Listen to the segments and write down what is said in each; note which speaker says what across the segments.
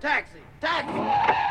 Speaker 1: Taxi! Taxi!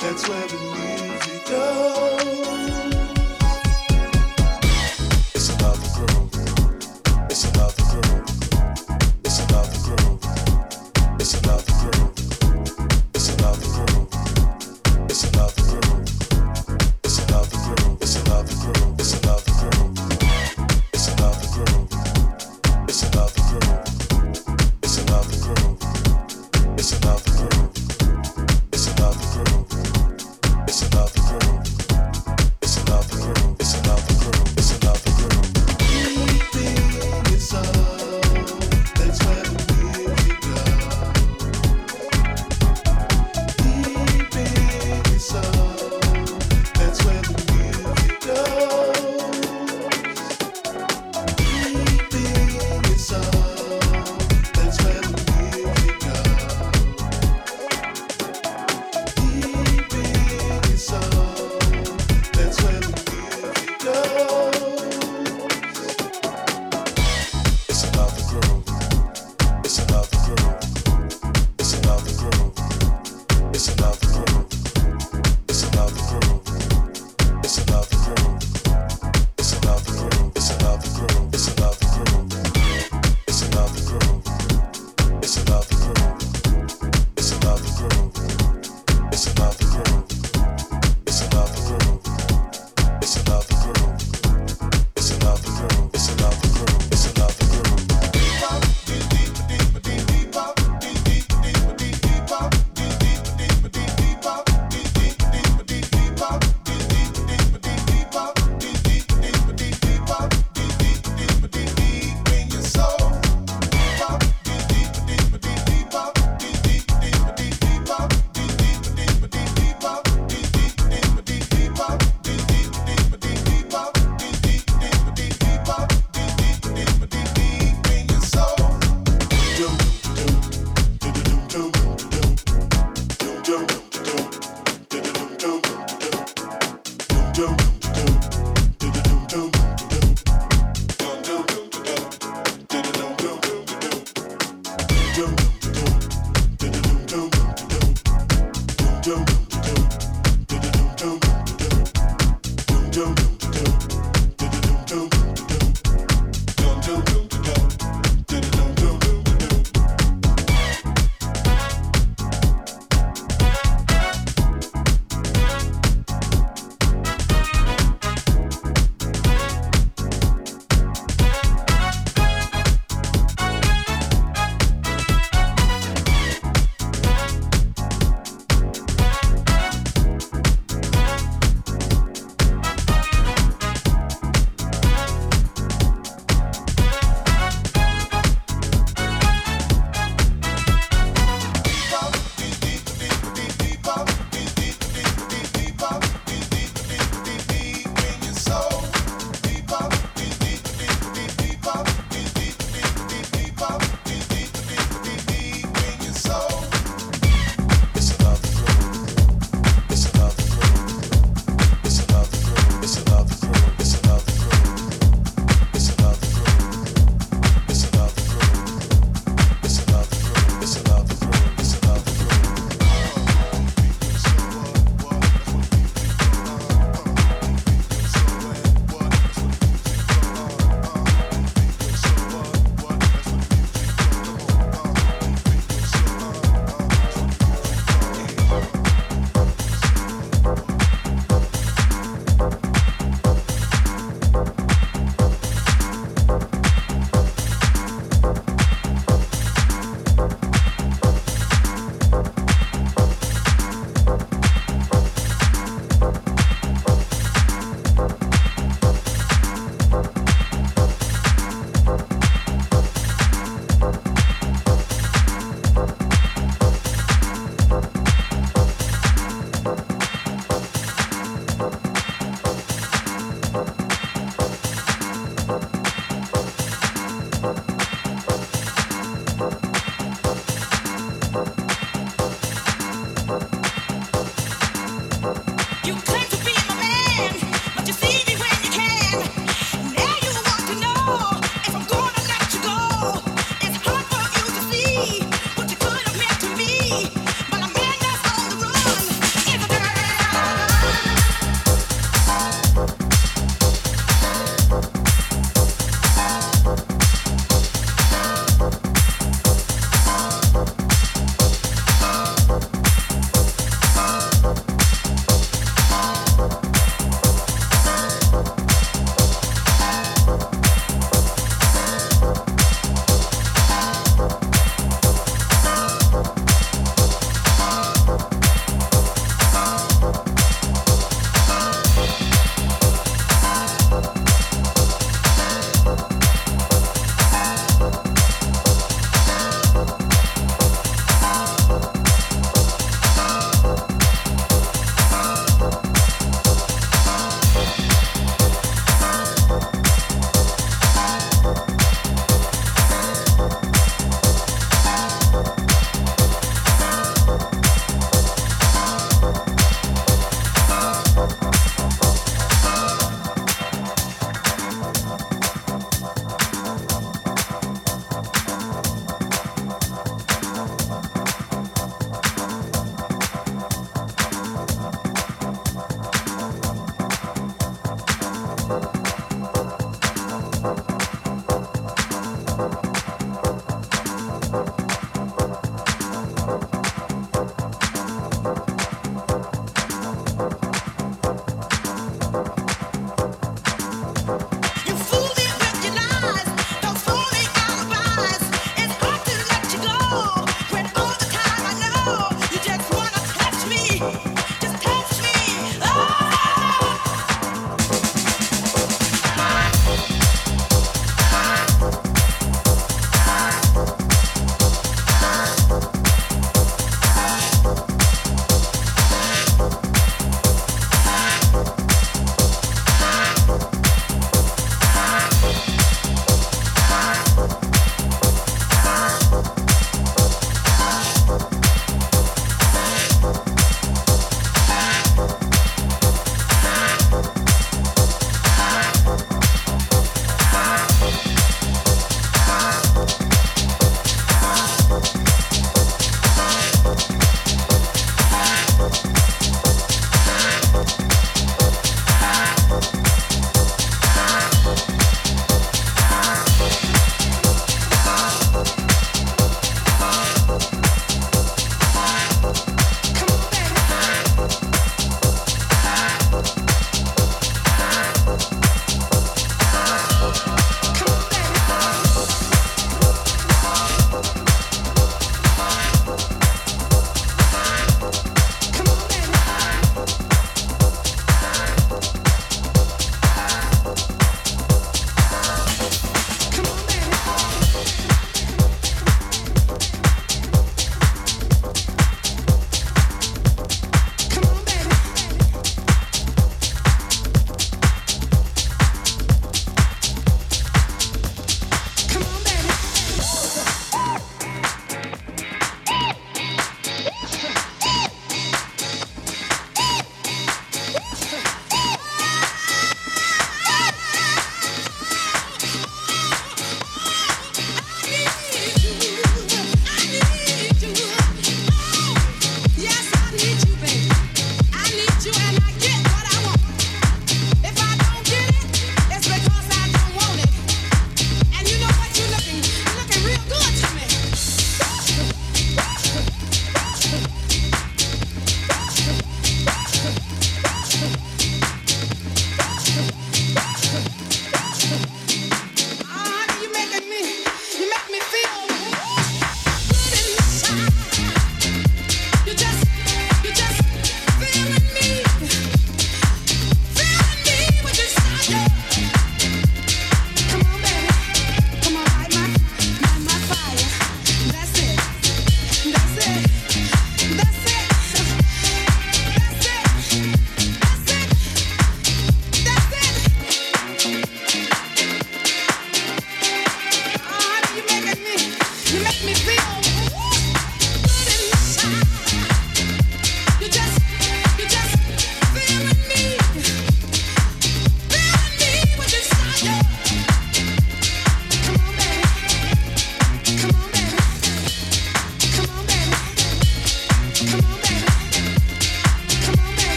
Speaker 2: That's where the music goes.